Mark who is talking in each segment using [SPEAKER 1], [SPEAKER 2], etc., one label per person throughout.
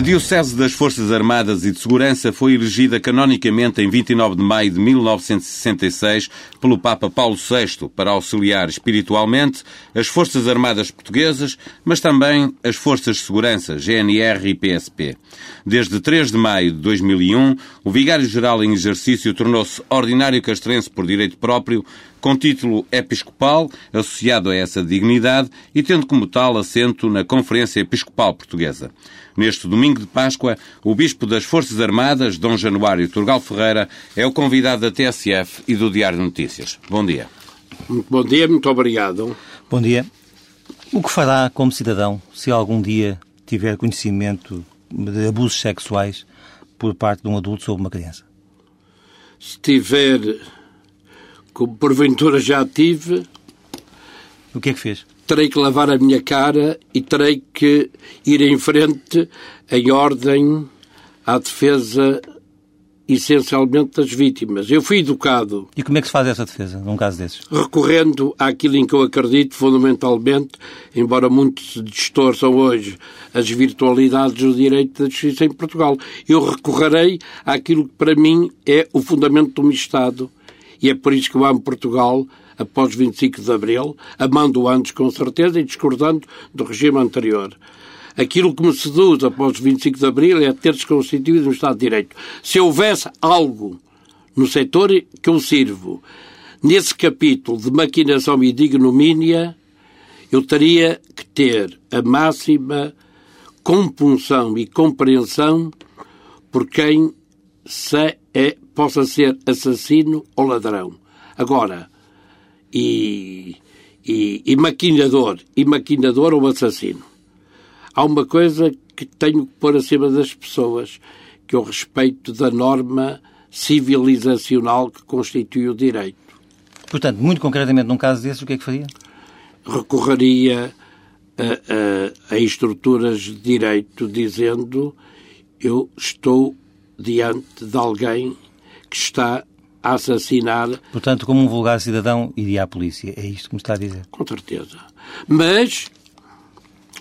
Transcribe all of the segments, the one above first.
[SPEAKER 1] A Diocese das Forças Armadas e de Segurança foi erigida canonicamente em 29 de maio de 1966 pelo Papa Paulo VI para auxiliar espiritualmente as Forças Armadas Portuguesas, mas também as Forças de Segurança, GNR e PSP. Desde 3 de maio de 2001, o Vigário-Geral em exercício tornou-se ordinário castrense por direito próprio, com título episcopal, associado a essa dignidade e tendo como tal assento na Conferência Episcopal Portuguesa. Neste domingo de Páscoa, o Bispo das Forças Armadas, Dom Januário Turgal Ferreira, é o convidado da TSF e do Diário de Notícias. Bom dia.
[SPEAKER 2] Muito bom dia, muito obrigado.
[SPEAKER 3] Bom dia. O que fará como cidadão se algum dia tiver conhecimento de abusos sexuais por parte de um adulto sobre uma criança?
[SPEAKER 2] Se tiver, como porventura já tive.
[SPEAKER 3] O que é que fez?
[SPEAKER 2] terei que lavar a minha cara e terei que ir em frente em ordem à defesa essencialmente das vítimas. Eu fui educado.
[SPEAKER 3] E como é que se faz essa defesa, num caso desses?
[SPEAKER 2] Recorrendo àquilo em que eu acredito fundamentalmente, embora muitos se distorçam hoje as virtualidades do direito da justiça em Portugal. Eu recorrerei àquilo que para mim é o fundamento de um Estado. E é por isso que eu amo Portugal, após 25 de Abril, amando-o antes com certeza e discordando do regime anterior. Aquilo que me seduz após 25 de Abril é ter-se constituído um Estado de Direito. Se houvesse algo no setor que eu sirvo, nesse capítulo de maquinação e de ignomínia, eu teria que ter a máxima compunção e compreensão por quem se é, possa ser assassino ou ladrão. Agora, e, e, e maquinador, e maquinador ou assassino. Há uma coisa que tenho que pôr acima das pessoas, que é o respeito da norma civilizacional que constitui o direito.
[SPEAKER 3] Portanto, muito concretamente, num caso desses, o que é que faria?
[SPEAKER 2] Recorreria a, a, a estruturas de direito dizendo eu estou diante de alguém que está a assassinar.
[SPEAKER 3] Portanto, como um vulgar cidadão, iria à polícia. É isto que me está a dizer?
[SPEAKER 2] Com certeza. Mas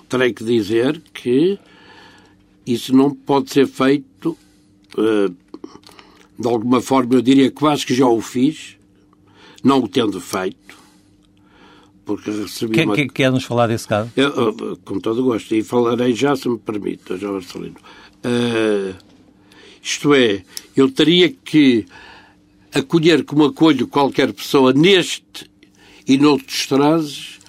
[SPEAKER 2] terei que dizer que isso não pode ser feito uh, de alguma forma, eu diria quase que já o fiz, não o tendo feito, porque recebi
[SPEAKER 3] Quer,
[SPEAKER 2] uma...
[SPEAKER 3] quer, quer nos falar desse caso?
[SPEAKER 2] Eu, eu, com todo gosto, e falarei já, se me permite, João Marcelino. Uh, isto é, eu teria que acolher como acolho qualquer pessoa neste e noutros transes,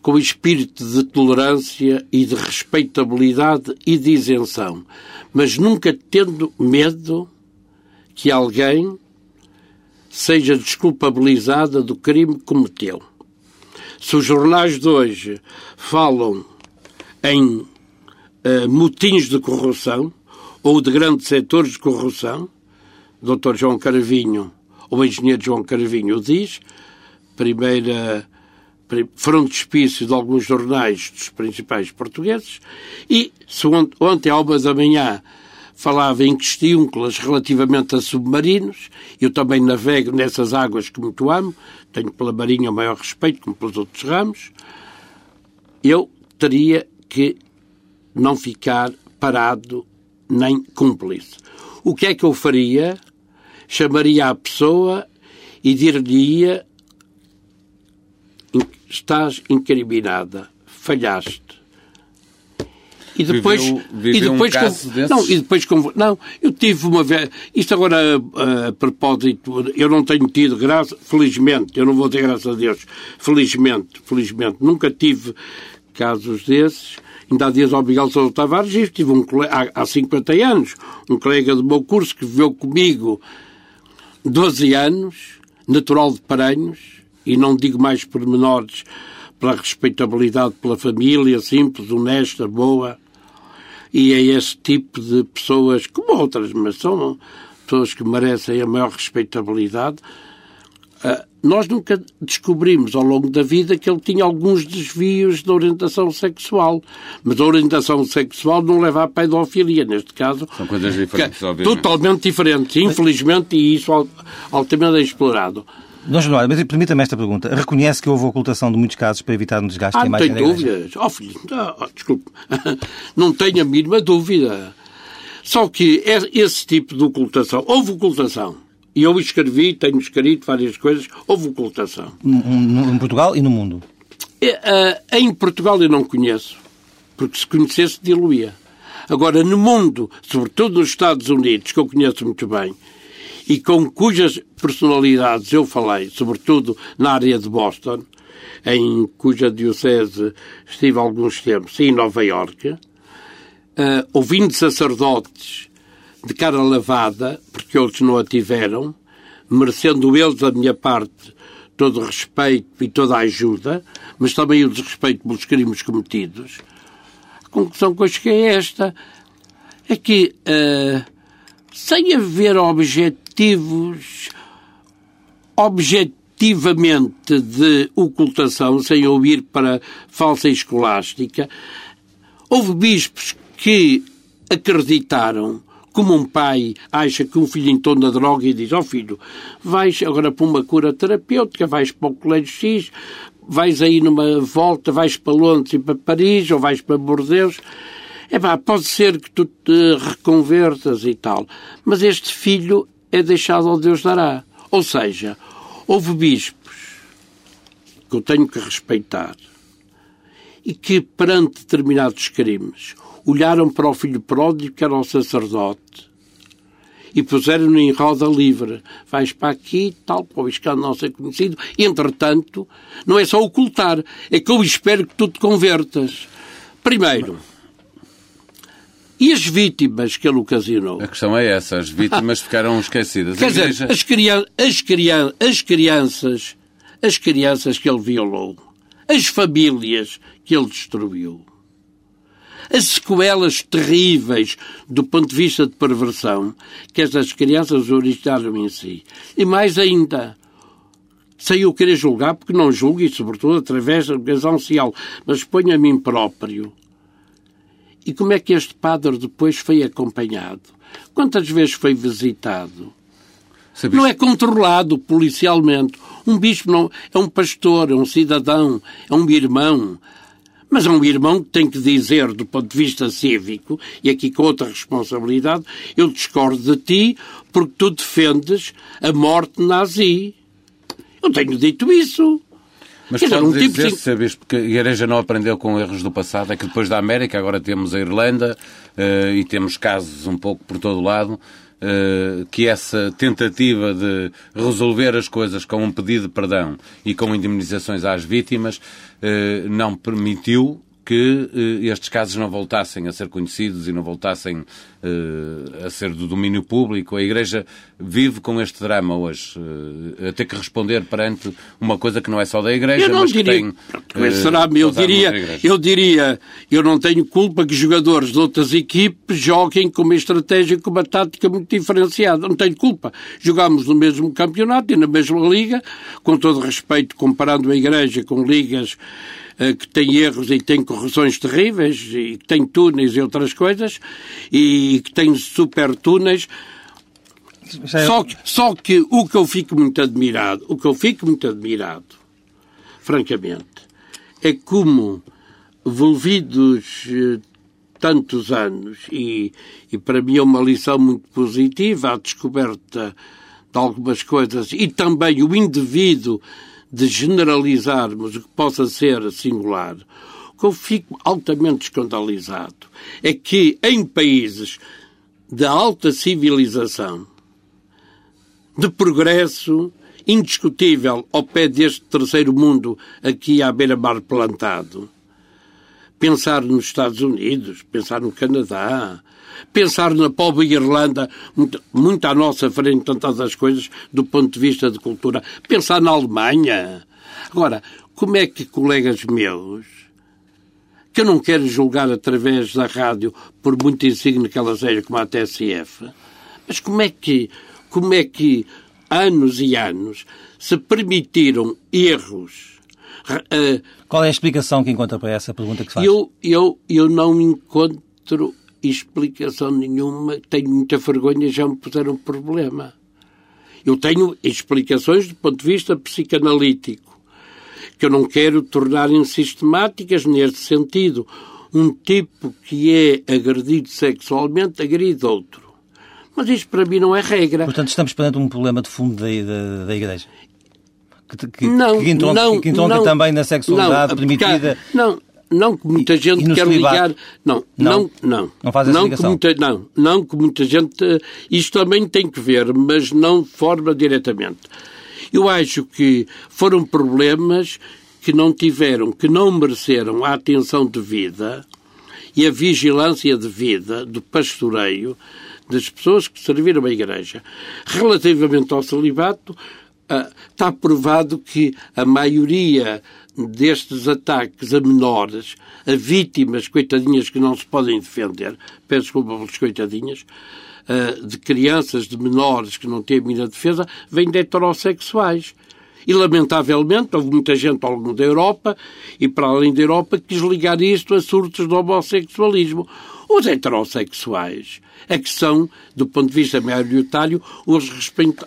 [SPEAKER 2] com espírito de tolerância e de respeitabilidade e de isenção, mas nunca tendo medo que alguém seja desculpabilizada do crime que cometeu. Se os jornais de hoje falam em uh, motins de corrupção ou de grandes setores de corrupção, Dr. João Caravinho o engenheiro João Carvinho diz, primeira frontispício de alguns jornais dos principais portugueses, e se ontem, à uma da manhã, falava em questiúnculas relativamente a submarinos, eu também navego nessas águas que muito amo, tenho pela marinha o maior respeito, como pelos outros ramos, eu teria que não ficar parado nem cúmplice. O que é que eu faria? chamaria a pessoa e dir-lhe-ia estás incriminada, falhaste.
[SPEAKER 1] E depois, viveu, viveu e depois, um com,
[SPEAKER 2] não, e depois não, eu tive uma vez, isto agora a, a, propósito, eu não tenho tido graça, felizmente, eu não vou ter graças a Deus, felizmente, felizmente, nunca tive casos desses. Ainda há dias ao Miguel Sousa Tavares, tive um colega, há, há 50 anos, um colega do meu curso que viveu comigo 12 anos, natural de Paranhos, e não digo mais pormenores pela respeitabilidade pela família, simples, honesta, boa, e é esse tipo de pessoas, como outras, mas são pessoas que merecem a maior respeitabilidade, nós nunca descobrimos ao longo da vida que ele tinha alguns desvios de orientação sexual. Mas a orientação sexual não leva à pedofilia, neste caso.
[SPEAKER 1] São coisas diferentes, obviamente.
[SPEAKER 2] Totalmente diferentes, infelizmente, e isso altamente é explorado.
[SPEAKER 3] Não, Januário, mas permita-me esta pergunta. Reconhece que houve ocultação de muitos casos para evitar um desgaste
[SPEAKER 2] ah,
[SPEAKER 3] da imagem
[SPEAKER 2] da igreja? Não tenho dúvidas. Oh, filho, oh, desculpe. não tenho a mínima dúvida. Só que esse tipo de ocultação, houve ocultação. E eu escrevi, tenho escrito várias coisas, houve ocultação.
[SPEAKER 3] Em Portugal e no mundo?
[SPEAKER 2] É, em Portugal eu não conheço, porque se conhecesse diluía. Agora, no mundo, sobretudo nos Estados Unidos, que eu conheço muito bem, e com cujas personalidades eu falei, sobretudo na área de Boston, em cuja diocese estive alguns tempos, e em Nova Iorque, uh, ouvindo sacerdotes de cara lavada, porque outros não a tiveram, merecendo eles da minha parte todo o respeito e toda a ajuda, mas também o desrespeito pelos crimes cometidos. A conclusão que eu cheguei é esta: é que, uh, sem haver objetivos, objetivamente de ocultação, sem eu ir para falsa escolástica, houve bispos que acreditaram como um pai acha que um filho entrou na droga e diz: Ó oh filho, vais agora para uma cura terapêutica, vais para o Colégio X, vais aí numa volta, vais para Londres e para Paris, ou vais para Bordeaux. É pá, pode ser que tu te reconvertas e tal, mas este filho é deixado ao Deus dará. Ou seja, houve bispos que eu tenho que respeitar e que, perante determinados crimes, olharam para o filho pródigo, que era o sacerdote, e puseram-no em roda livre. Vais para aqui, tal, para o escândalo não ser conhecido. Entretanto, não é só ocultar, é que eu espero que tu te convertas. Primeiro, e as vítimas que ele ocasionou?
[SPEAKER 1] A questão é essa, as vítimas ficaram esquecidas.
[SPEAKER 2] Quer igreja... dizer, as, crian as, crian as crianças, as crianças que ele violou, as famílias que ele destruiu as sequelas terríveis do ponto de vista de perversão que estas crianças originaram em si. E mais ainda, sem eu querer julgar, porque não julgo, e sobretudo através da educação social, mas ponho a mim próprio. E como é que este padre depois foi acompanhado? Quantas vezes foi visitado? Sabes? Não é controlado policialmente. Um bispo não é um pastor, é um cidadão, é um irmão. Mas é um irmão que tem que dizer, do ponto de vista cívico, e aqui com outra responsabilidade, eu discordo de ti porque tu defendes a morte nazi. Eu tenho dito isso.
[SPEAKER 1] Mas pode um tipo dizer, sabes, porque a Igreja não aprendeu com erros do passado, é que depois da América agora temos a Irlanda uh, e temos casos um pouco por todo o lado. Uh, que essa tentativa de resolver as coisas com um pedido de perdão e com indemnizações às vítimas uh, não permitiu que eh, estes casos não voltassem a ser conhecidos e não voltassem eh, a ser do domínio público. A Igreja vive com este drama hoje, eh, a ter que responder perante uma coisa que não é só da Igreja, eu não mas diria, que tem...
[SPEAKER 2] será, eu diria, eu diria, eu não tenho culpa que jogadores de outras equipes joguem com uma estratégia, com uma tática muito diferenciada. Não tenho culpa. Jogámos no mesmo campeonato e na mesma liga, com todo respeito, comparando a Igreja com ligas que tem erros e tem correções terríveis, e que tem túneis e outras coisas, e que tem super túneis. É só que, só que o que eu fico muito admirado, o que eu fico muito admirado, francamente, é como, envolvidos eh, tantos anos, e, e para mim é uma lição muito positiva, a descoberta de algumas coisas, e também o indivíduo de generalizarmos o que possa ser singular, o que eu fico altamente escandalizado é que em países de alta civilização, de progresso indiscutível ao pé deste terceiro mundo aqui à beira-mar plantado, pensar nos Estados Unidos, pensar no Canadá, pensar na pobre Irlanda, muito, muito à nossa frente, tantas as coisas, do ponto de vista de cultura, pensar na Alemanha. Agora, como é que colegas meus, que eu não quero julgar através da rádio, por muito insigne que ela seja, como a TSF, mas como é que, como é que anos e anos se permitiram erros
[SPEAKER 3] qual é a explicação que encontra para essa pergunta que faz?
[SPEAKER 2] Eu, eu, eu não encontro explicação nenhuma. Tenho muita vergonha, já me puseram um problema. Eu tenho explicações do ponto de vista psicanalítico, que eu não quero tornar insistemáticas neste sentido. Um tipo que é agredido sexualmente agride outro. Mas isto para mim não é regra.
[SPEAKER 3] Portanto, estamos perante um problema de fundo da, da, da Igreja.
[SPEAKER 2] Que, que, não, que entronca, não,
[SPEAKER 3] que entronca
[SPEAKER 2] não,
[SPEAKER 3] também na sexualidade não, permitida.
[SPEAKER 2] Não, não que muita gente quer ligar. Não, não, não.
[SPEAKER 3] Não faz essa
[SPEAKER 2] não que muita, Não, não que muita gente. Isto também tem que ver, mas não forma diretamente. Eu acho que foram problemas que não tiveram, que não mereceram a atenção devida e a vigilância devida do pastoreio das pessoas que serviram a Igreja. Relativamente ao celibato, está provado que a maioria destes ataques a menores, a vítimas, coitadinhas que não se podem defender, peço desculpa pelas coitadinhas, ah, de crianças, de menores que não têm a mínima defesa, vêm de heterossexuais. E, lamentavelmente, houve muita gente ao longo da Europa e para além da Europa que quis ligar isto a surtos do homossexualismo. Os heterossexuais é que são, do ponto de vista maioritário, os,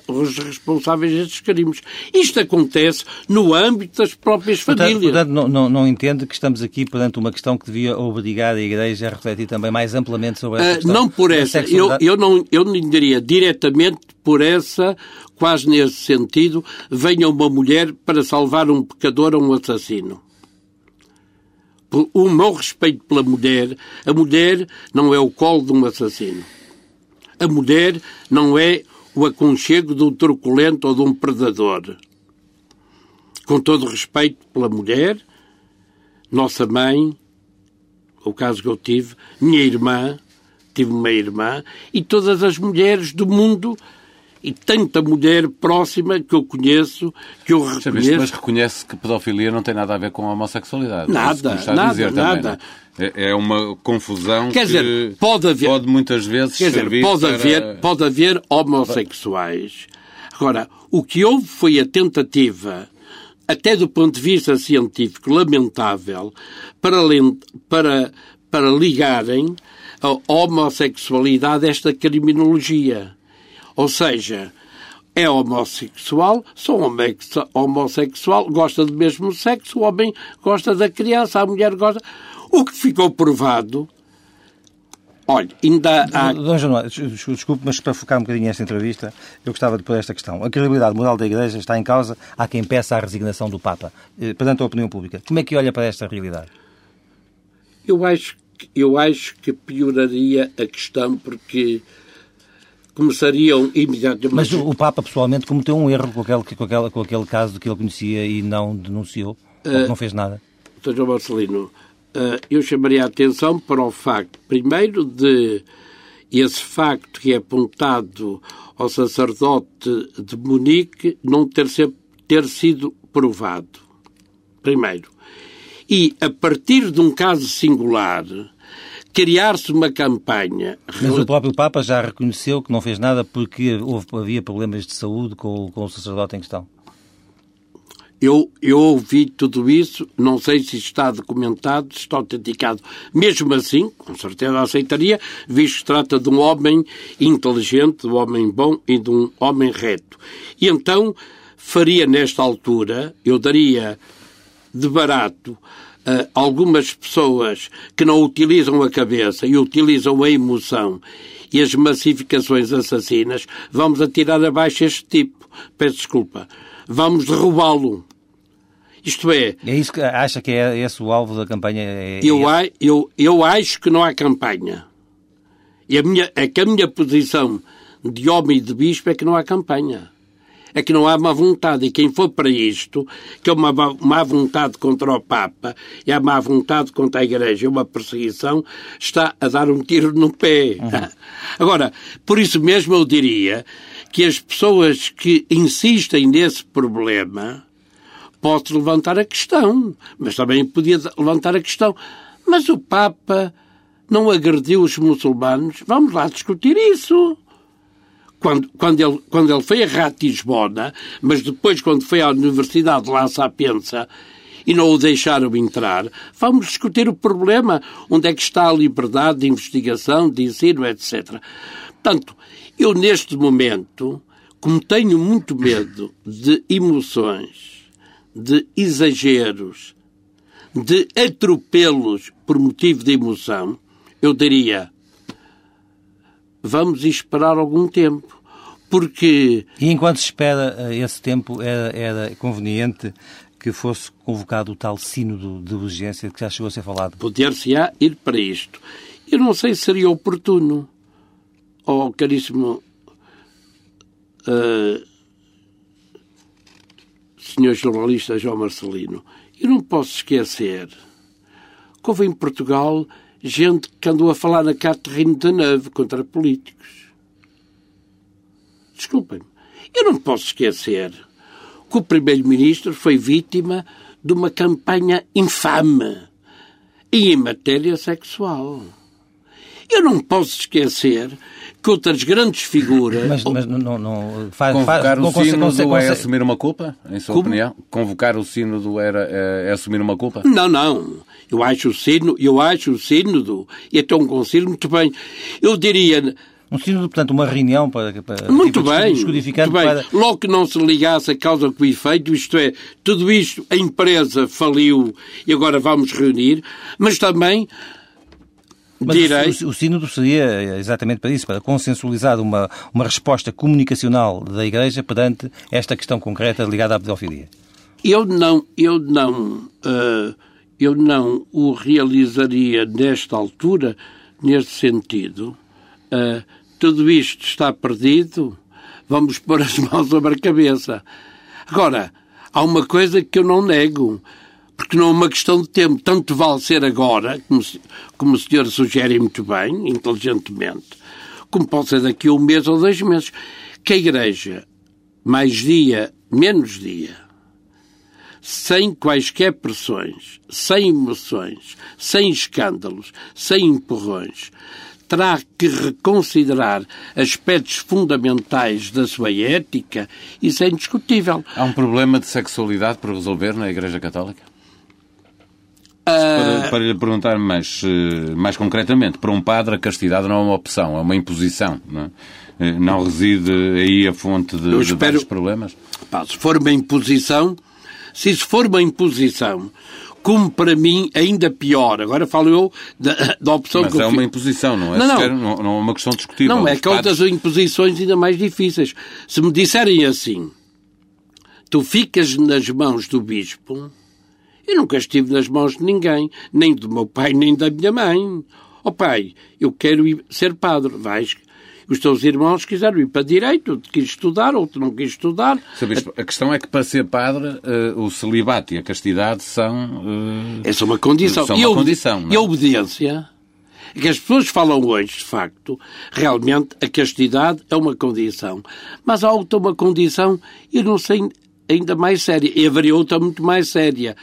[SPEAKER 2] os responsáveis destes crimes. Isto acontece no âmbito das próprias famílias.
[SPEAKER 3] Portanto, não, não, não entende que estamos aqui perante uma questão que devia obrigar a Igreja a refletir também mais amplamente sobre essa uh, questão?
[SPEAKER 2] Não por essa. Eu, eu, não, eu não diria diretamente por essa, quase nesse sentido, venha uma mulher para salvar um pecador ou um assassino o meu respeito pela mulher, a mulher não é o colo de um assassino. A mulher não é o aconchego de um truculento ou de um predador. Com todo respeito pela mulher, nossa mãe, o caso que eu tive, minha irmã, tive uma irmã, e todas as mulheres do mundo e tanta mulher próxima que eu conheço, que eu reconheço.
[SPEAKER 1] Mas reconhece que pedofilia não tem nada a ver com a homossexualidade.
[SPEAKER 2] Nada,
[SPEAKER 1] é
[SPEAKER 2] nada, nada.
[SPEAKER 1] É, é uma confusão
[SPEAKER 2] quer dizer, pode, haver,
[SPEAKER 1] pode muitas vezes
[SPEAKER 2] quer dizer, pode
[SPEAKER 1] para...
[SPEAKER 2] haver, pode haver homossexuais. Agora, o que houve foi a tentativa, até do ponto de vista científico, lamentável, para, para, para ligarem a homossexualidade a esta criminologia. Ou seja, é homossexual, sou homossexual, gosta do mesmo sexo, o homem gosta da criança, a mulher gosta. O que ficou provado. Olha, ainda há.
[SPEAKER 3] Dom Januário, desculpe, mas para focar um bocadinho esta entrevista, eu gostava de pôr esta questão. A credibilidade moral da Igreja está em causa. Há quem peça a resignação do Papa, eh, perante a opinião pública. Como é que olha para esta realidade?
[SPEAKER 2] Eu acho, eu acho que pioraria a questão porque começariam imediatamente.
[SPEAKER 3] Mas o, Papa pessoalmente cometeu um erro com aquele, com aquele, com aquele caso que ele conhecia e não denunciou? Uh, não fez nada?
[SPEAKER 2] Sr. Marcelino, uh, eu chamaria a atenção para o facto, primeiro, de esse facto que é apontado ao sacerdote de Munique não ter, ser, ter sido provado. Primeiro. E, a partir de um caso singular, criar-se uma campanha.
[SPEAKER 3] Mas o próprio Papa já reconheceu que não fez nada porque houve, havia problemas de saúde com, com o sacerdote em questão.
[SPEAKER 2] Eu, eu ouvi tudo isso, não sei se está documentado, se está autenticado. Mesmo assim, com certeza aceitaria, visto que se trata de um homem inteligente, de um homem bom e de um homem reto. E então faria nesta altura, eu daria de barato uh, algumas pessoas que não utilizam a cabeça e utilizam a emoção e as massificações assassinas, vamos atirar abaixo este tipo. Peço desculpa. Vamos derrubá-lo. Isto é.
[SPEAKER 3] É isso que acha que é esse o alvo da campanha? É,
[SPEAKER 2] é eu, eu, eu acho que não há campanha. E a minha, é que a minha posição de homem e de bispo é que não há campanha é que não há má vontade. E quem for para isto, que é uma má vontade contra o Papa e a má vontade contra a Igreja, uma perseguição, está a dar um tiro no pé. Uhum. Agora, por isso mesmo eu diria que as pessoas que insistem nesse problema podem levantar a questão, mas também podia levantar a questão. Mas o Papa não agrediu os muçulmanos? Vamos lá discutir isso quando, quando, ele, quando ele foi a Ratisbona, mas depois quando foi à Universidade de La Sapienza e não o deixaram entrar, vamos discutir o problema, onde é que está a liberdade de investigação, de ensino, etc. Portanto, eu neste momento como tenho muito medo de emoções, de exageros, de atropelos por motivo de emoção, eu diria vamos esperar algum tempo. Porque.
[SPEAKER 3] E enquanto se espera eh, esse tempo, era, era conveniente que fosse convocado o tal sínodo de urgência que já chegou a ser falado?
[SPEAKER 2] Poder-se-á ir para isto. Eu não sei se seria oportuno, oh caríssimo uh, senhor jornalista João Marcelino, eu não posso esquecer que houve em Portugal gente que andou a falar na Catherine Deneuve contra políticos. Desculpem-me. Eu não posso esquecer que o Primeiro-Ministro foi vítima de uma campanha infame e em matéria sexual. Eu não posso esquecer que outras grandes figuras.
[SPEAKER 3] Mas, mas não, não,
[SPEAKER 1] faz, Convocar o sínodo é assumir uma culpa, em sua Como? opinião? Convocar o sínodo era, é, é, assumir uma culpa?
[SPEAKER 2] Não, não. Eu acho o sínodo, eu acho o sínodo, e até um conselho muito bem. Eu diria.
[SPEAKER 3] Um sínodo, portanto, uma reunião para.
[SPEAKER 2] para muito, bem, muito bem. Para... Logo que não se ligasse a causa com o efeito, isto é, tudo isto, a empresa faliu e agora vamos reunir, mas também
[SPEAKER 3] mas o, o, Sínodo seria exatamente para isso, para consensualizar uma, uma resposta comunicacional da Igreja perante esta questão concreta ligada à pedofilia.
[SPEAKER 2] Eu não, eu não, uh, eu não o realizaria nesta altura, neste sentido. Uh, tudo isto está perdido, vamos pôr as mãos sobre a cabeça. Agora, há uma coisa que eu não nego porque não é uma questão de tempo. Tanto vale ser agora, como, como o senhor sugere muito bem, inteligentemente, como pode ser daqui a um mês ou dois meses. Que a Igreja, mais dia, menos dia, sem quaisquer pressões, sem emoções, sem escândalos, sem empurrões, terá que reconsiderar aspectos fundamentais da sua ética, isso é indiscutível.
[SPEAKER 1] Há um problema de sexualidade para resolver na Igreja Católica? Para, para, lhe perguntar mais, eh, mais concretamente, para um padre a castidade não é uma opção, é uma imposição. Não, é? Eh, não reside aí a fonte de, espero, de vários problemas?
[SPEAKER 2] Pá, se for uma imposição, se isso for uma imposição, como para mim ainda pior, agora falo eu da, da opção
[SPEAKER 1] Mas
[SPEAKER 2] que
[SPEAKER 1] é uma imposição, não é?
[SPEAKER 2] Não,
[SPEAKER 1] não. não, não é uma questão discutível.
[SPEAKER 2] Não, é que há outras imposições ainda mais difíceis. Se me disserem assim, tu ficas nas mãos do bispo eu nunca estive nas mãos de ninguém, nem do meu pai, nem da minha mãe. Oh pai, eu quero ser padre. Vais. Os teus irmãos quiseram ir para direito, tu quis estudar, outro não quis estudar.
[SPEAKER 1] Sabes, a questão é que para ser padre, uh, o celibato e a castidade são. Uh,
[SPEAKER 2] Essa é uma condição.
[SPEAKER 1] São uma e condição.
[SPEAKER 2] É? E a obediência. É que as pessoas falam hoje, de facto, realmente a castidade é uma condição. Mas há outra uma condição, eu não sei ainda mais séria. E haveria outra muito mais séria,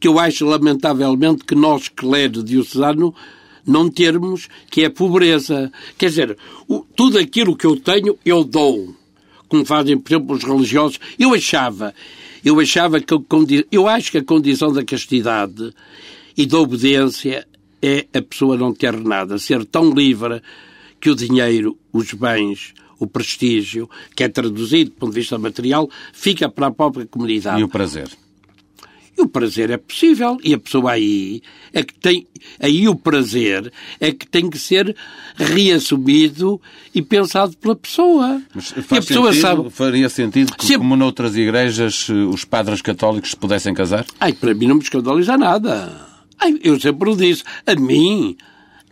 [SPEAKER 2] que eu acho lamentavelmente que nós, clero diocesano, não termos, que é a pobreza. Quer dizer, o, tudo aquilo que eu tenho, eu dou. Como fazem, por exemplo, os religiosos. Eu achava, eu achava que, eu acho que a condição da castidade e da obediência é a pessoa não ter nada, ser tão livre que o dinheiro, os bens, o prestígio, que é traduzido do ponto de vista material, fica para a própria comunidade.
[SPEAKER 1] E o prazer?
[SPEAKER 2] E o prazer é possível. E a pessoa aí é que tem. Aí o prazer é que tem que ser reassumido e pensado pela pessoa.
[SPEAKER 1] Mas faz e a pessoa sentido, sabe. Faria sentido que, Sempre... como noutras igrejas, os padres católicos se pudessem casar?
[SPEAKER 2] Ai, para mim não me escandaliza nada. Ai, eu sempre o disse. A mim,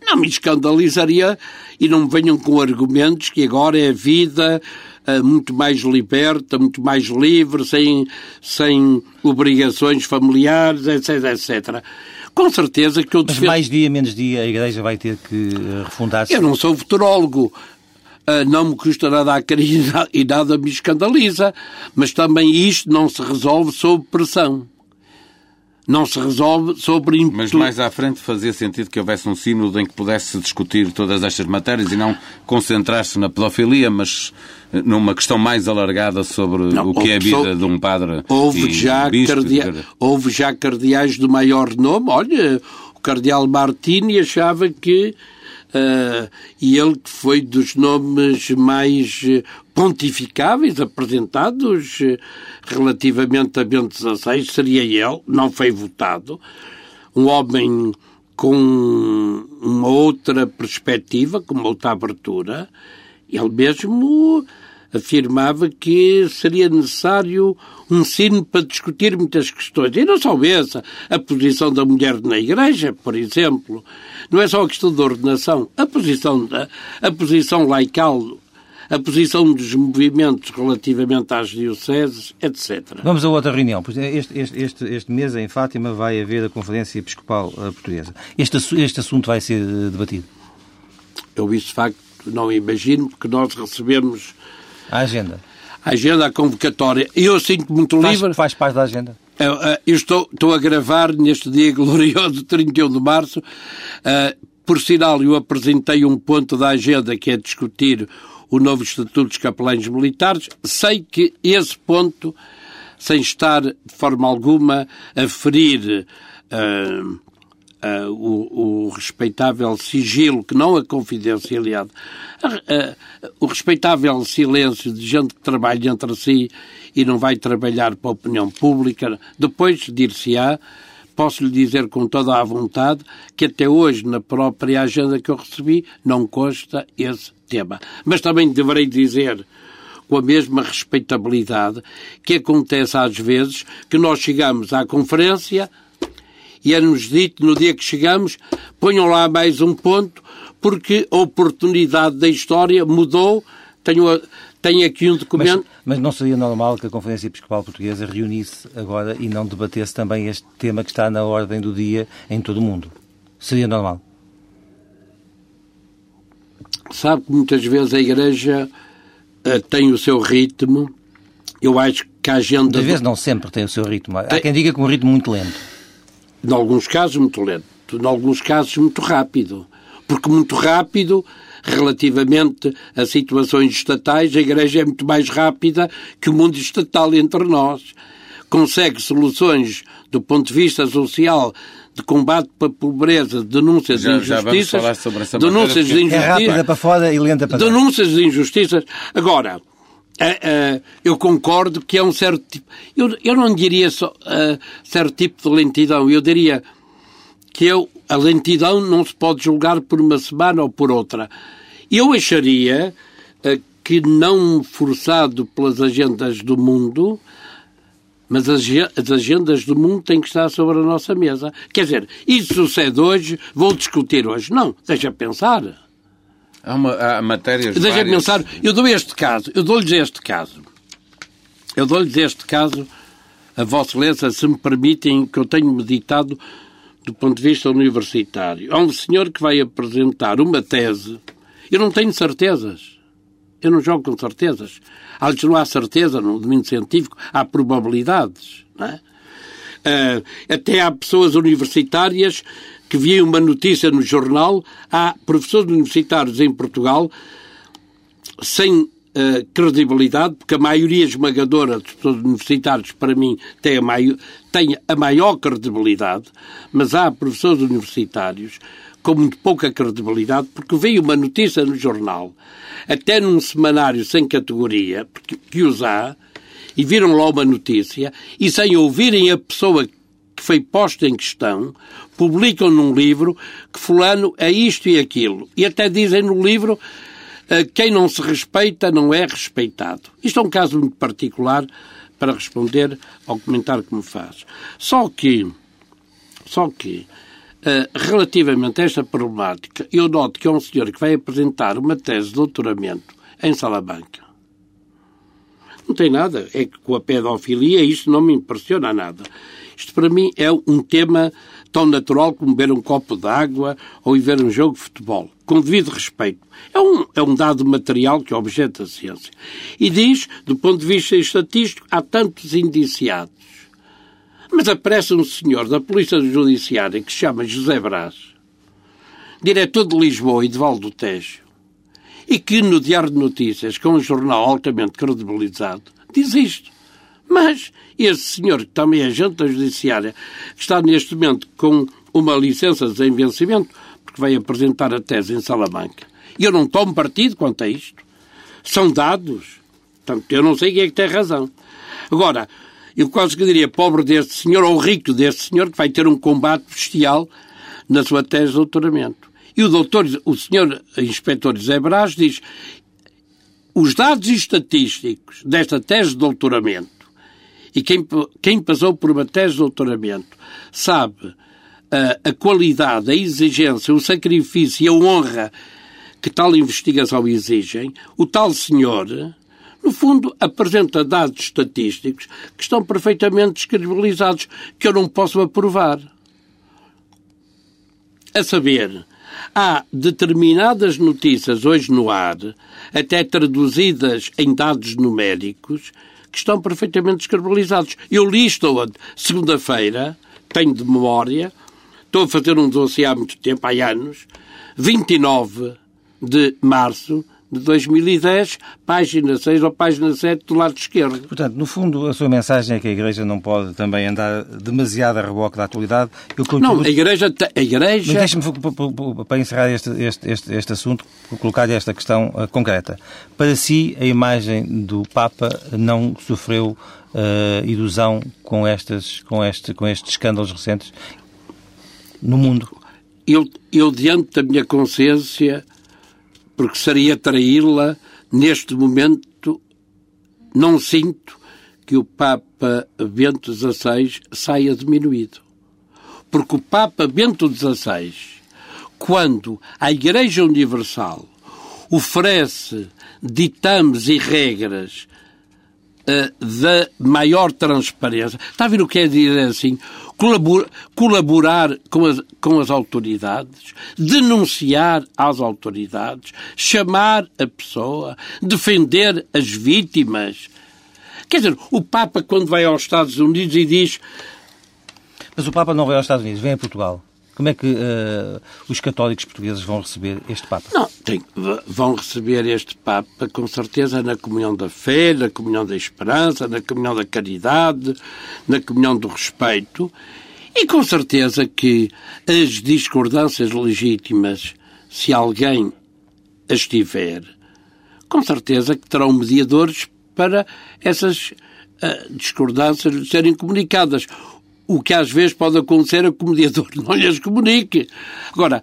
[SPEAKER 2] não me escandalizaria e não me venham com argumentos que agora é a vida uh, muito mais liberta, muito mais livre, sem, sem obrigações familiares, etc, etc. Com certeza que eu
[SPEAKER 3] defendo... Mas mais dia, menos dia, a Igreja vai ter que eh, refundar-se?
[SPEAKER 2] Eu não sou futurólogo. Uh, não me custa nada a querer e nada me escandaliza. Mas também isto não se resolve sob pressão não se resolve sobre...
[SPEAKER 1] Mas mais à frente fazia sentido que houvesse um sínodo em que pudesse discutir todas estas matérias e não concentrar-se na pedofilia, mas eh, numa questão mais alargada sobre não, o que é a vida de um padre
[SPEAKER 2] houve já, cardia... houve já cardeais do maior nome. Olha, o cardeal Martini achava que uh, e ele que foi dos nomes mais pontificáveis apresentados relativamente a Bento XVI, seria ele, não foi votado, um homem com uma outra perspectiva, com uma outra abertura, ele mesmo afirmava que seria necessário um sino para discutir muitas questões. E não só essa, a posição da mulher na Igreja, por exemplo. Não é só a questão da ordenação, a posição, da, a posição laical, a posição dos movimentos relativamente às dioceses, etc.
[SPEAKER 3] Vamos a outra reunião. Este, este, este, este mês, em Fátima, vai haver a Conferência Episcopal eh, Portuguesa. Este, este assunto vai ser eh, debatido?
[SPEAKER 2] Eu, isso, de facto, não imagino, porque nós recebemos
[SPEAKER 3] a agenda.
[SPEAKER 2] A agenda, a convocatória. Eu sinto muito
[SPEAKER 3] faz,
[SPEAKER 2] livre.
[SPEAKER 3] Faz parte da agenda.
[SPEAKER 2] Eu, eu estou, estou, a gravar neste dia glorioso, 31 de março. Uh, por sinal, eu apresentei um ponto da agenda que é discutir o novo Estatuto dos Capelães Militares. Sei que esse ponto, sem estar de forma alguma a ferir uh, uh, o, o, respeitável sigilo, que não a confidencialidade, o respeitável silêncio de gente que trabalha entre si e não vai trabalhar para a opinião pública, depois dir-se-á, posso lhe dizer com toda a vontade que até hoje, na própria agenda que eu recebi, não consta esse tema. Mas também deverei dizer com a mesma respeitabilidade que acontece às vezes que nós chegamos à conferência e é-nos dito no dia que chegamos, ponham lá mais um ponto, porque a oportunidade da história mudou. Tenho, tenho aqui um documento.
[SPEAKER 3] Mas, mas, não seria normal que a Conferência Episcopal Portuguesa reunisse agora e não debatesse também este tema que está na ordem do dia em todo o mundo? Seria normal?
[SPEAKER 2] Sabe que muitas vezes a Igreja uh, tem o seu ritmo. Eu acho que a agenda.
[SPEAKER 3] Muitas vezes não sempre tem o seu ritmo. Há tem... quem diga que um ritmo muito lento
[SPEAKER 2] em alguns casos muito lento, em alguns casos muito rápido. Porque muito rápido, relativamente a situações estatais, a Igreja é muito mais rápida que o mundo estatal entre nós. Consegue soluções do ponto de vista social de combate para a pobreza, denúncias já, de injustiças, denúncias de injustiças, é
[SPEAKER 3] rápida para fora e lenta para
[SPEAKER 2] denúncias de injustiças. Agora, eu concordo que é um certo tipo. Eu, eu não diria só uh, certo tipo de lentidão, eu diria que eu, a lentidão não se pode julgar por uma semana ou por outra. Eu acharia que, não forçado pelas agendas do mundo, mas as, as agendas do mundo têm que estar sobre a nossa mesa. Quer dizer, isso sucede hoje, vou discutir hoje. Não, deixa pensar.
[SPEAKER 1] Há, uma, há matérias
[SPEAKER 2] Deixa-me pensar, eu dou este caso, eu dou-lhes este caso. Eu dou-lhes este caso, a Vossa Excelência, se me permitem, que eu tenho meditado do ponto de vista universitário. Há um senhor que vai apresentar uma tese, eu não tenho certezas. Eu não jogo com certezas. Às não há certeza no domínio científico, há probabilidades. É? Uh, até há pessoas universitárias que vi uma notícia no jornal, há professores universitários em Portugal sem uh, credibilidade, porque a maioria esmagadora dos professores universitários, para mim, tem a, maior, tem a maior credibilidade, mas há professores universitários com muito pouca credibilidade, porque veio uma notícia no jornal, até num semanário sem categoria, porque, que os há, e viram lá uma notícia, e sem ouvirem a pessoa que foi posta em questão, publicam num livro que fulano é isto e aquilo. E até dizem no livro eh, quem não se respeita não é respeitado. Isto é um caso muito particular para responder ao comentário que me faz. Só que, só que, eh, relativamente a esta problemática, eu noto que é um senhor que vai apresentar uma tese de doutoramento em Salamanca. Não tem nada. É que com a pedofilia isto não me impressiona nada. Isto para mim é um tema tão natural como beber um copo de água ou ir ver um jogo de futebol, com devido respeito. É um, é um dado material que é objeto da ciência. E diz, do ponto de vista estatístico, há tantos indiciados. Mas aparece um senhor da Polícia Judiciária que se chama José Brás, diretor de Lisboa e de Val do Tejo, e que no Diário de Notícias, é um jornal altamente credibilizado, diz isto. Mas esse senhor, que também é agente da Judiciária, que está neste momento com uma licença de vencimento, porque vai apresentar a tese em Salamanca. E eu não tomo partido quanto a isto. São dados. Portanto, eu não sei quem é que tem razão. Agora, eu quase que diria pobre deste senhor ou rico deste senhor que vai ter um combate bestial na sua tese de doutoramento. E o doutor, o senhor inspetor José Brás diz os dados estatísticos desta tese de doutoramento e quem, quem passou por uma tese de doutoramento sabe a, a qualidade, a exigência, o sacrifício e a honra que tal investigação exigem, o tal senhor, no fundo, apresenta dados estatísticos que estão perfeitamente descredibilizados, que eu não posso aprovar. A saber, há determinadas notícias hoje no ar, até traduzidas em dados numéricos, que estão perfeitamente descredibilizados. Eu li isto segunda-feira, tenho de memória, estou a fazer um dossiê há muito tempo, há anos, 29 de março de 2010, página 6 ou página 7 do lado esquerdo.
[SPEAKER 3] Portanto, no fundo, a sua mensagem é que a Igreja não pode também andar demasiado a reboque da atualidade.
[SPEAKER 2] Eu Não, a Igreja... A igreja...
[SPEAKER 3] Mas deixe-me, para encerrar este, este, este, este assunto, colocar-lhe esta questão uh, concreta. Para si, a imagem do Papa não sofreu uh, ilusão com, estas, com, este, com estes escândalos recentes no mundo?
[SPEAKER 2] Eu, eu diante da minha consciência porque seria traí-la. Neste momento, não sinto que o Papa Bento XVI saia diminuído. Porque o Papa Bento XVI, quando a Igreja Universal oferece ditames e regras da maior transparência, está a ver o que é dizer assim? colaborar com as, com as autoridades, denunciar às autoridades, chamar a pessoa, defender as vítimas. Quer dizer, o Papa, quando vai aos Estados Unidos e diz.
[SPEAKER 3] Mas o Papa não vai aos Estados Unidos, vem a Portugal. Como é que uh, os católicos portugueses vão receber este Papa?
[SPEAKER 2] Não, tem, vão receber este Papa com certeza na comunhão da fé, na comunhão da esperança, na comunhão da caridade, na comunhão do respeito. E com certeza que as discordâncias legítimas, se alguém as tiver, com certeza que terão mediadores para essas uh, discordâncias serem comunicadas o que às vezes pode acontecer é que o mediador não lhes comunique. Agora,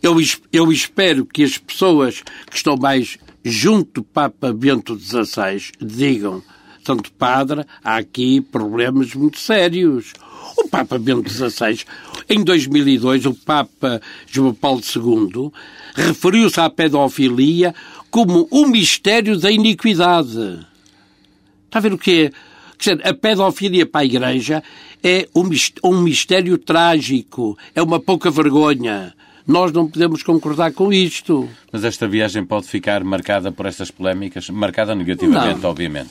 [SPEAKER 2] eu, eu espero que as pessoas que estão mais junto do Papa Bento XVI digam, tanto padre, há aqui problemas muito sérios. O Papa Bento XVI, em 2002, o Papa João Paulo II referiu-se à pedofilia como o mistério da iniquidade. Está a ver o que é? Quer dizer, a pedofilia para a Igreja é um mistério trágico, é uma pouca vergonha. Nós não podemos concordar com isto.
[SPEAKER 1] Mas esta viagem pode ficar marcada por estas polémicas? Marcada negativamente, não. obviamente.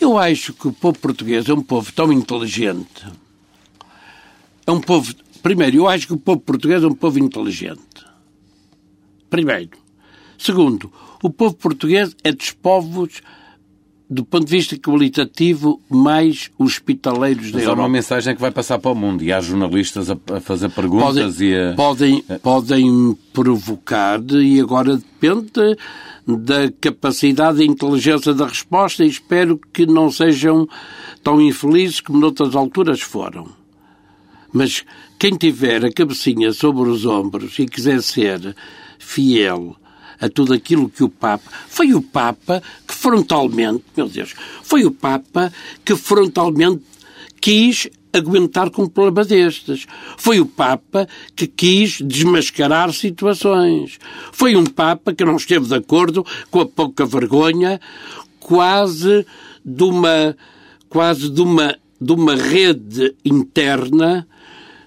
[SPEAKER 2] Eu acho que o povo português é um povo tão inteligente. É um povo. Primeiro, eu acho que o povo português é um povo inteligente. Primeiro. Segundo, o povo português é dos povos do ponto de vista qualitativo, mais hospitaleiros da Europa.
[SPEAKER 1] Há uma mensagem que vai passar para o mundo e há jornalistas a, fazer perguntas
[SPEAKER 2] podem,
[SPEAKER 1] e a...
[SPEAKER 2] Podem, podem provocar e agora depende da capacidade e inteligência da resposta e espero que não sejam tão infelizes como noutras alturas foram. Mas quem tiver a cabecinha sobre os ombros e quiser ser fiel a tudo aquilo que o Papa. Foi o Papa que frontalmente, meu Deus, foi o Papa que frontalmente quis aguentar com um problema destes. Foi o Papa que quis desmascarar situações. Foi um Papa que não esteve de acordo com a pouca vergonha, quase de uma, quase de uma, de uma rede interna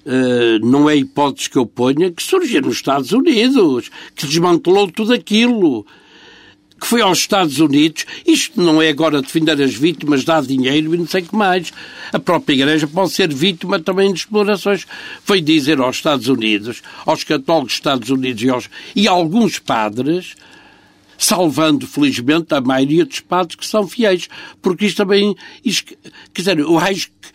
[SPEAKER 2] Uh, não é hipótese que eu ponha, que surgiu nos Estados Unidos, que desmantelou tudo aquilo, que foi aos Estados Unidos. Isto não é agora defender as vítimas, dar dinheiro e não sei o que mais. A própria Igreja pode ser vítima também de explorações. Foi dizer aos Estados Unidos, aos católicos dos Estados Unidos e, aos, e a alguns padres, salvando, felizmente, a maioria dos padres que são fiéis. Porque isto também. Isto, quer dizer, eu acho que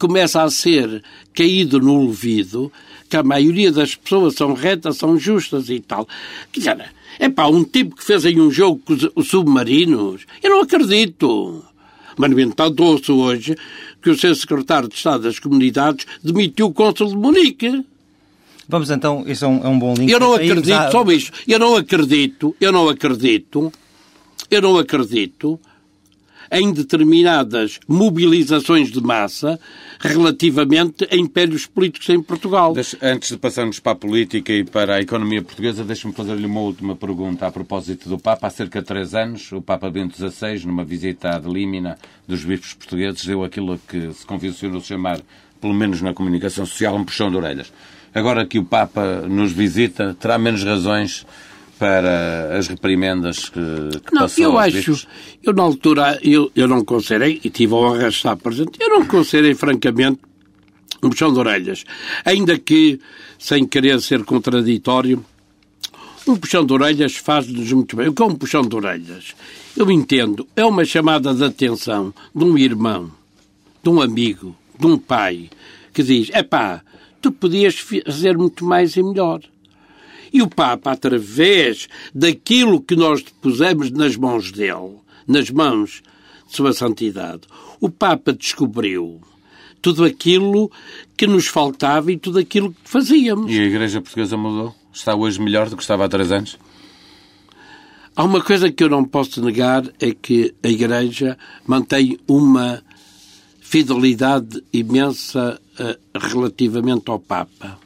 [SPEAKER 2] começa a ser caído no olvido que a maioria das pessoas são retas, são justas e tal. Quer dizer, é pá, um tipo que fez aí um jogo com os submarinos, eu não acredito. Mas, no entanto, ouço hoje que o seu secretário de Estado das Comunidades demitiu o cônsul de Munique.
[SPEAKER 3] Vamos então, isso é um, é um bom link.
[SPEAKER 2] Eu não acredito, a... só isto, eu não acredito, eu não acredito, eu não acredito em determinadas mobilizações de massa relativamente a impérios políticos em Portugal.
[SPEAKER 1] Antes de passarmos para a política e para a economia portuguesa, deixe-me fazer-lhe uma última pergunta a propósito do Papa. Há cerca de três anos, o Papa Bento XVI, numa visita à Límina dos bispos portugueses, deu aquilo que se convencionou chamar, pelo menos na comunicação social, um puxão de orelhas. Agora que o Papa nos visita, terá menos razões para as reprimendas que, que
[SPEAKER 2] não,
[SPEAKER 1] passou
[SPEAKER 2] eu acho, eu na altura, eu, eu não considerei, e tive a honra de estar presente, eu não considerei, francamente, um puxão de orelhas. Ainda que, sem querer ser contraditório, um puxão de orelhas faz-nos muito bem. O que é um puxão de orelhas? Eu entendo, é uma chamada de atenção de um irmão, de um amigo, de um pai, que diz, é pá, tu podias fazer muito mais e melhor. E o Papa, através daquilo que nós pusemos nas mãos dele, nas mãos de Sua Santidade, o Papa descobriu tudo aquilo que nos faltava e tudo aquilo que fazíamos.
[SPEAKER 1] E a Igreja Portuguesa mudou? Está hoje melhor do que estava há três anos?
[SPEAKER 2] Há uma coisa que eu não posso negar, é que a Igreja mantém uma fidelidade imensa uh, relativamente ao Papa.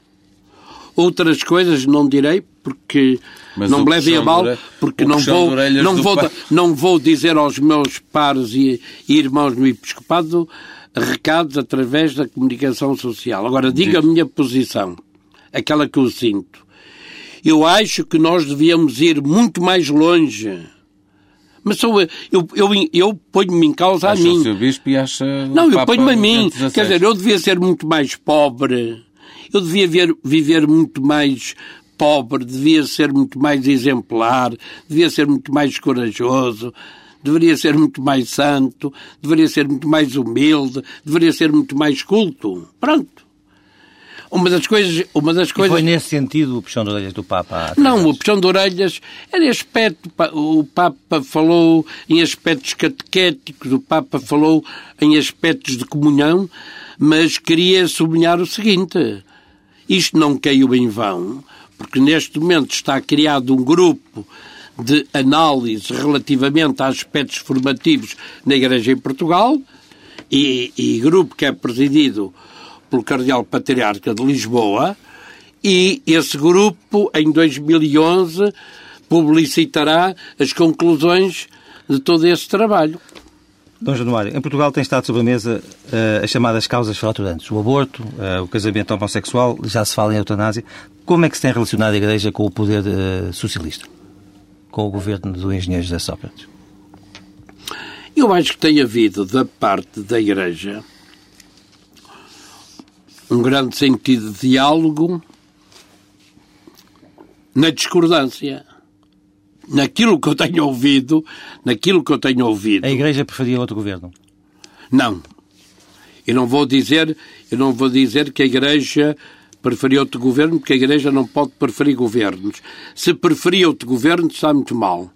[SPEAKER 2] Outras coisas não direi, porque Mas não me levem a mal, porque não vou, não, vou, não vou dizer aos meus pares e, e irmãos no episcopado recados através da comunicação social. Agora, diga a minha posição, aquela que eu sinto. Eu acho que nós devíamos ir muito mais longe. Mas sou, eu, eu, eu, eu ponho-me em causa
[SPEAKER 1] acha
[SPEAKER 2] a mim.
[SPEAKER 1] O seu bispo e acha
[SPEAKER 2] não, eu ponho-me a mim. Quer dizer, eu devia ser muito mais pobre eu devia ver, viver muito mais pobre, devia ser muito mais exemplar, devia ser muito mais corajoso, deveria ser muito mais santo, deveria ser muito mais humilde, deveria ser muito mais culto. Pronto. Uma das coisas. Uma das coisas...
[SPEAKER 3] foi nesse sentido o puxão de orelhas do Papa?
[SPEAKER 2] Não, o puxão de orelhas era aspecto. O Papa falou em aspectos catequéticos, o Papa falou em aspectos de comunhão, mas queria sublinhar o seguinte: isto não caiu em vão, porque neste momento está criado um grupo de análise relativamente a aspectos formativos na Igreja em Portugal, e, e grupo que é presidido pelo Cardeal Patriarca de Lisboa, e esse grupo, em 2011, publicitará as conclusões de todo esse trabalho.
[SPEAKER 3] Dom Januário, em Portugal tem estado sobre a mesa uh, as chamadas causas fraturantes. O aborto, uh, o casamento homossexual, já se fala em eutanásia. Como é que se tem relacionado a Igreja com o poder uh, socialista? Com o governo do engenheiro José Sócrates?
[SPEAKER 2] Eu acho que tem havido, da parte da Igreja, um grande sentido de diálogo na discordância naquilo que eu tenho ouvido, naquilo que eu tenho ouvido.
[SPEAKER 3] A Igreja preferia outro governo?
[SPEAKER 2] Não. Eu não vou dizer, eu não vou dizer que a Igreja preferia outro governo, porque a Igreja não pode preferir governos. Se preferia outro governo, está muito mal.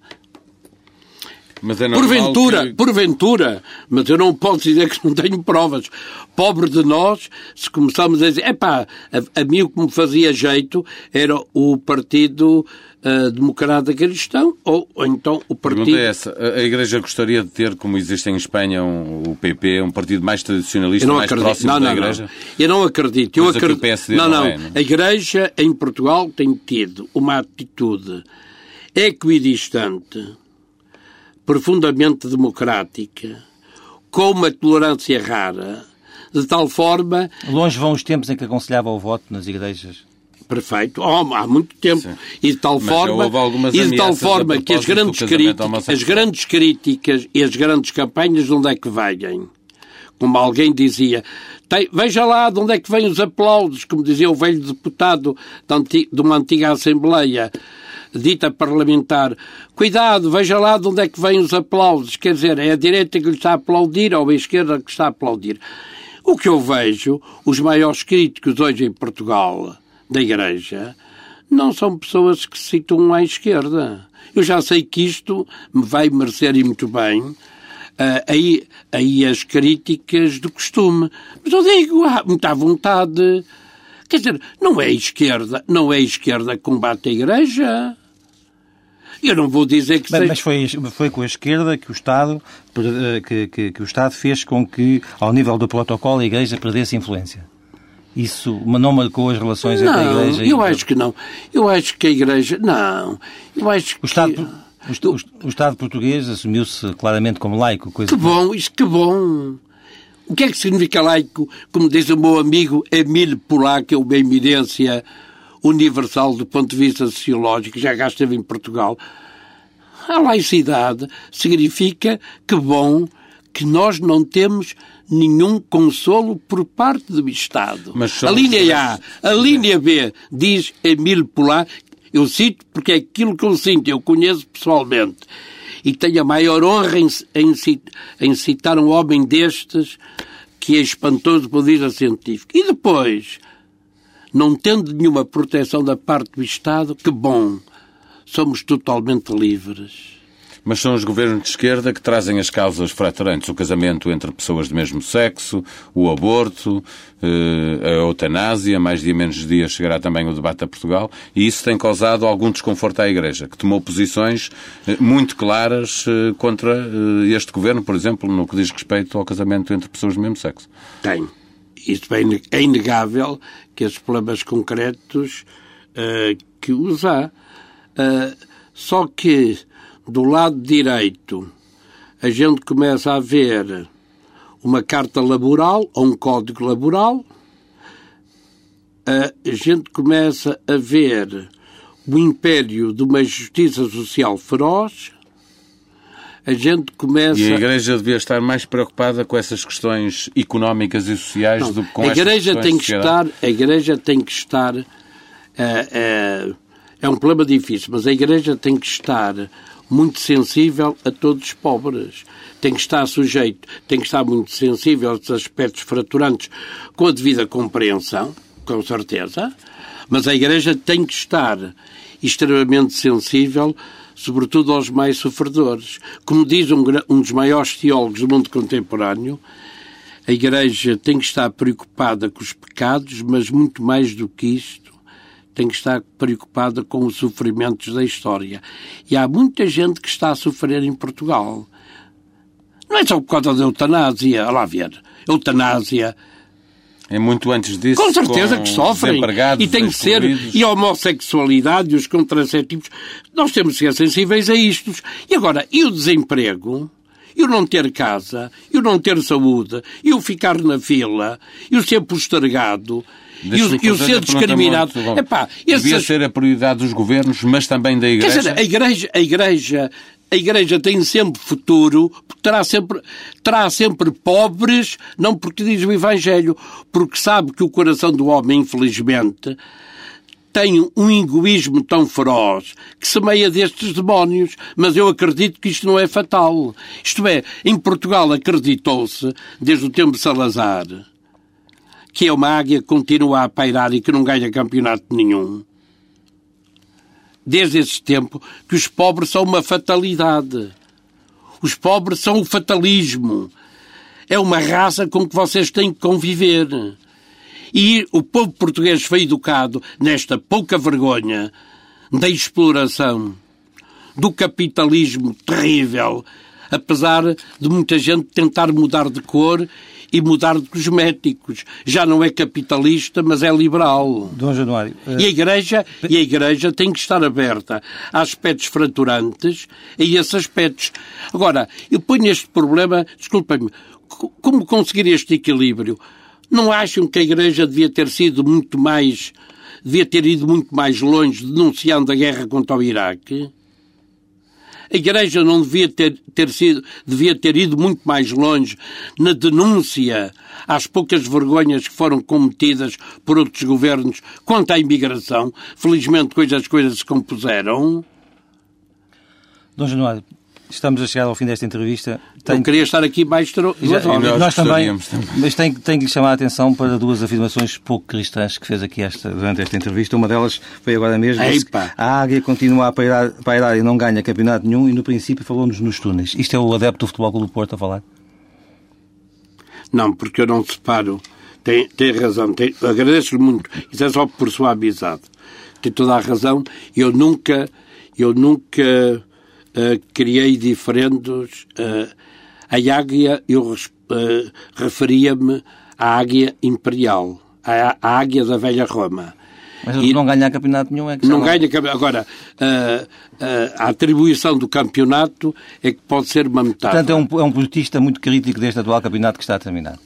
[SPEAKER 2] É porventura, que... porventura, mas eu não posso dizer que não tenho provas. Pobre de nós, se começarmos a dizer, epá, a, a mim o que me fazia jeito era o partido uh, democrata cristão ou, ou então o partido...
[SPEAKER 1] é essa. A Igreja gostaria de ter, como existe em Espanha, um, o PP, um partido mais tradicionalista, mais
[SPEAKER 2] acredito.
[SPEAKER 1] próximo
[SPEAKER 2] não,
[SPEAKER 1] da
[SPEAKER 2] não,
[SPEAKER 1] Igreja?
[SPEAKER 2] Não. Eu não acredito. Eu acredito... não, não. É, não. A Igreja em Portugal tem tido uma atitude equidistante profundamente democrática, com uma tolerância rara, de tal forma.
[SPEAKER 3] Longe vão os tempos em que aconselhava o voto nas igrejas.
[SPEAKER 2] Perfeito, oh, há muito tempo. Sim. E de tal Mas forma, e de tal forma que as grandes, críticas, as grandes críticas e as grandes campanhas de onde é que vêm? Como alguém dizia, tem, veja lá de onde é que vêm os aplausos, como dizia o velho deputado de uma antiga Assembleia dita parlamentar, cuidado, veja lá de onde é que vêm os aplausos. Quer dizer, é a direita que lhe está a aplaudir ou a esquerda que está a aplaudir. O que eu vejo, os maiores críticos hoje em Portugal da Igreja não são pessoas que se situam à esquerda. Eu já sei que isto me vai merecer e muito bem uh, aí, aí as críticas do costume. Mas eu digo, há muita vontade. Quer dizer, não é a esquerda, não é a esquerda que combate a Igreja. Eu não vou dizer que
[SPEAKER 3] Bem,
[SPEAKER 2] seja...
[SPEAKER 3] Mas foi, foi com a esquerda que o Estado eh, que, que, que, o Estado fez com que, ao nível do protocolo, a Igreja perdesse influência. Isso não marcou as relações
[SPEAKER 2] não,
[SPEAKER 3] entre a Igreja
[SPEAKER 2] e... eu acho que não. Eu acho que a Igreja... Não. Eu acho
[SPEAKER 3] o
[SPEAKER 2] que...
[SPEAKER 3] Estado, o, o Estado português assumiu-se claramente como laico. Coisa
[SPEAKER 2] que bom, isso que bom. O que é que significa laico? Como diz o meu amigo Emílio Polar, que é uma eminência universal do ponto de vista sociológico, já cá esteve em Portugal. A laicidade significa que bom que nós não temos nenhum consolo por parte do Estado. a linha A, a linha B, diz Emílio Polar, eu cito porque é aquilo que eu sinto, eu conheço pessoalmente, e tenho a maior honra em, em, citar um homem destes que é espantoso de vista científico. E depois, não tendo nenhuma proteção da parte do Estado, que bom, somos totalmente livres.
[SPEAKER 1] Mas são os governos de esquerda que trazem as causas fraturantes, o casamento entre pessoas do mesmo sexo, o aborto, eh, a eutanásia, mais dia menos dia chegará também o debate a Portugal, e isso tem causado algum desconforto à Igreja, que tomou posições eh, muito claras eh, contra este governo, por exemplo, no que diz respeito ao casamento entre pessoas do mesmo sexo.
[SPEAKER 2] Tem. Isso é inegável que esses problemas concretos uh, que há. Uh, só que do lado direito a gente começa a ver uma carta laboral ou um código laboral, a gente começa a ver o império de uma justiça social feroz, a gente começa...
[SPEAKER 1] E a Igreja devia estar mais preocupada com essas questões económicas e sociais Não, do que com
[SPEAKER 2] a Igreja tem
[SPEAKER 1] que
[SPEAKER 2] estar A Igreja tem que estar... Uh, uh, é um problema difícil, mas a Igreja tem que estar muito sensível a todos os pobres. Tem que estar sujeito, tem que estar muito sensível aos aspectos fraturantes com a devida compreensão, com certeza, mas a Igreja tem que estar extremamente sensível sobretudo aos mais sofredores. Como diz um, um dos maiores teólogos do mundo contemporâneo, a Igreja tem que estar preocupada com os pecados, mas muito mais do que isto, tem que estar preocupada com os sofrimentos da história. E há muita gente que está a sofrer em Portugal. Não é só por causa da eutanásia, lá ver. Eutanásia,
[SPEAKER 1] é muito antes disso.
[SPEAKER 2] Com certeza com que sofrem. E tem que ser. E a homossexualidade e os contraceptivos. Nós temos que ser sensíveis a isto. E agora, e o desemprego? E o não ter casa? E o não ter saúde? E o ficar na fila? E o ser postergado? E o, e o ser discriminado.
[SPEAKER 1] Epá, Devia ser a prioridade dos governos, mas também da Igreja.
[SPEAKER 2] Quer dizer, a Igreja, a igreja a Igreja tem sempre futuro, terá sempre, terá sempre pobres, não porque diz o Evangelho, porque sabe que o coração do homem, infelizmente, tem um egoísmo tão feroz que semeia destes demónios, mas eu acredito que isto não é fatal. Isto é, em Portugal acreditou-se, desde o tempo de Salazar, que é uma águia que continua a pairar e que não ganha campeonato nenhum desde esse tempo, que os pobres são uma fatalidade. Os pobres são o fatalismo. É uma raça com que vocês têm que conviver. E o povo português foi educado nesta pouca vergonha da exploração, do capitalismo terrível, apesar de muita gente tentar mudar de cor e mudar de cosméticos. Já não é capitalista, mas é liberal.
[SPEAKER 3] Dom Januário.
[SPEAKER 2] Uh... E, a igreja, e a Igreja tem que estar aberta a aspectos fraturantes e esses aspectos. Agora, eu ponho este problema, desculpem-me, como conseguir este equilíbrio? Não acham que a Igreja devia ter sido muito mais, devia ter ido muito mais longe denunciando a guerra contra o Iraque? A Igreja não devia ter, ter sido, devia ter ido muito mais longe na denúncia às poucas vergonhas que foram cometidas por outros governos quanto à imigração. Felizmente, coisas, as coisas se compuseram.
[SPEAKER 3] Dom Januário, Estamos a chegar ao fim desta entrevista.
[SPEAKER 2] Tenho... Eu queria estar aqui mais duas
[SPEAKER 3] horas. Nós também, mas tenho, tenho que lhe chamar a atenção para duas afirmações pouco cristãs que fez aqui esta, durante esta entrevista. Uma delas foi agora mesmo. A Águia continua a pairar, pairar e não ganha campeonato nenhum e no princípio falou-nos nos túneis. Isto é o adepto do Futebol Clube do Porto a falar?
[SPEAKER 2] Não, porque eu não separo. Tem, tem razão. Tem, Agradeço-lhe muito. Isso é só por sua amizade. Tem toda a razão. Eu nunca... Eu nunca uh, criei diferentes. Uh, a águia, eu uh, referia-me à águia imperial, à, à, águia da velha Roma.
[SPEAKER 3] Mas e não ganha campeonato nenhum, é que
[SPEAKER 2] Não ganha Agora, a atribuição do campeonato é que pode ser uma metáfora.
[SPEAKER 3] Portanto, é um, é um politista muito crítico deste atual campeonato que está a terminar.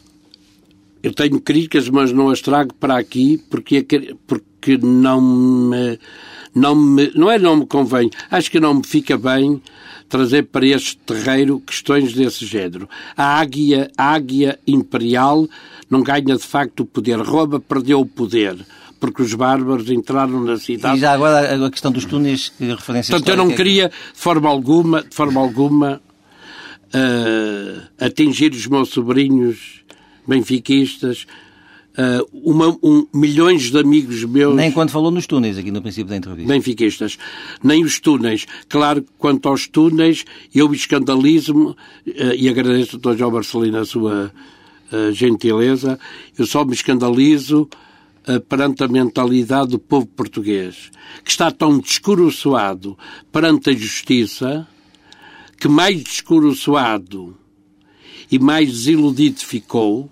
[SPEAKER 2] Eu tenho críticas, mas não as trago para aqui porque, porque não me não, me, não é não me convém, acho que não me fica bem trazer para este terreiro questões desse género. A águia, a águia imperial não ganha de facto o poder. Roma perdeu o poder porque os bárbaros entraram na cidade.
[SPEAKER 3] E já agora a questão dos túneis, que referência
[SPEAKER 2] Portanto, eu não é queria, de forma alguma, de forma alguma, uh, atingir os meus sobrinhos benfiquistas, Uh, uma, um, milhões de amigos meus.
[SPEAKER 3] Nem quando falou nos túneis, aqui no princípio da entrevista.
[SPEAKER 2] Benfiquistas. Nem os túneis. Claro que quanto aos túneis, eu escandalizo-me uh, e agradeço a João Marcelino a sua uh, gentileza. Eu só me escandalizo perante a mentalidade do povo português, que está tão descoroçoado perante a justiça, que mais descoroçoado e mais desiludido ficou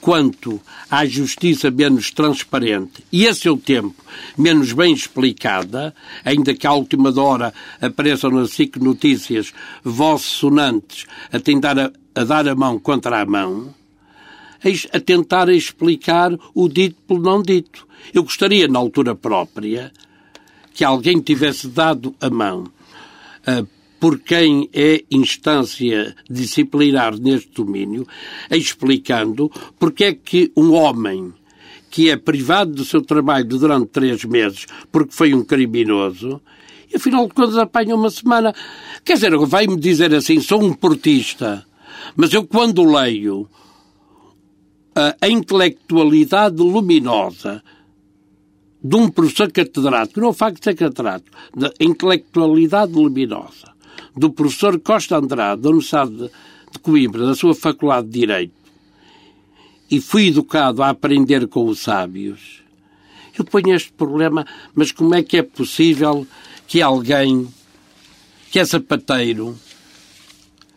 [SPEAKER 2] quanto à justiça menos transparente, e é o tempo, menos bem explicada, ainda que à última hora apareçam nas SIC Notícias vozes sonantes a tentar a, a dar a mão contra a mão, a tentar explicar o dito pelo não dito. Eu gostaria, na altura própria, que alguém tivesse dado a mão uh, por quem é instância disciplinar neste domínio, explicando porque é que um homem que é privado do seu trabalho durante três meses porque foi um criminoso, e afinal de contas apanha uma semana. Quer dizer, vai-me dizer assim, sou um portista, mas eu quando leio a intelectualidade luminosa de um professor catedrático, não o facto de ser catedrático, da intelectualidade luminosa do professor Costa Andrade, da Universidade de Coimbra, da sua Faculdade de Direito, e fui educado a aprender com os sábios, eu ponho este problema, mas como é que é possível que alguém que é sapateiro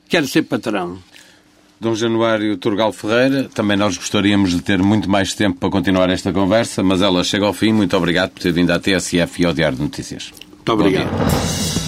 [SPEAKER 2] quer ser patrão?
[SPEAKER 1] Dom Januário Turgal Ferreira, também nós gostaríamos de ter muito mais tempo para continuar esta conversa, mas ela chega ao fim. Muito obrigado por ter vindo à TSF e ao Diário de Notícias.
[SPEAKER 2] Muito obrigado.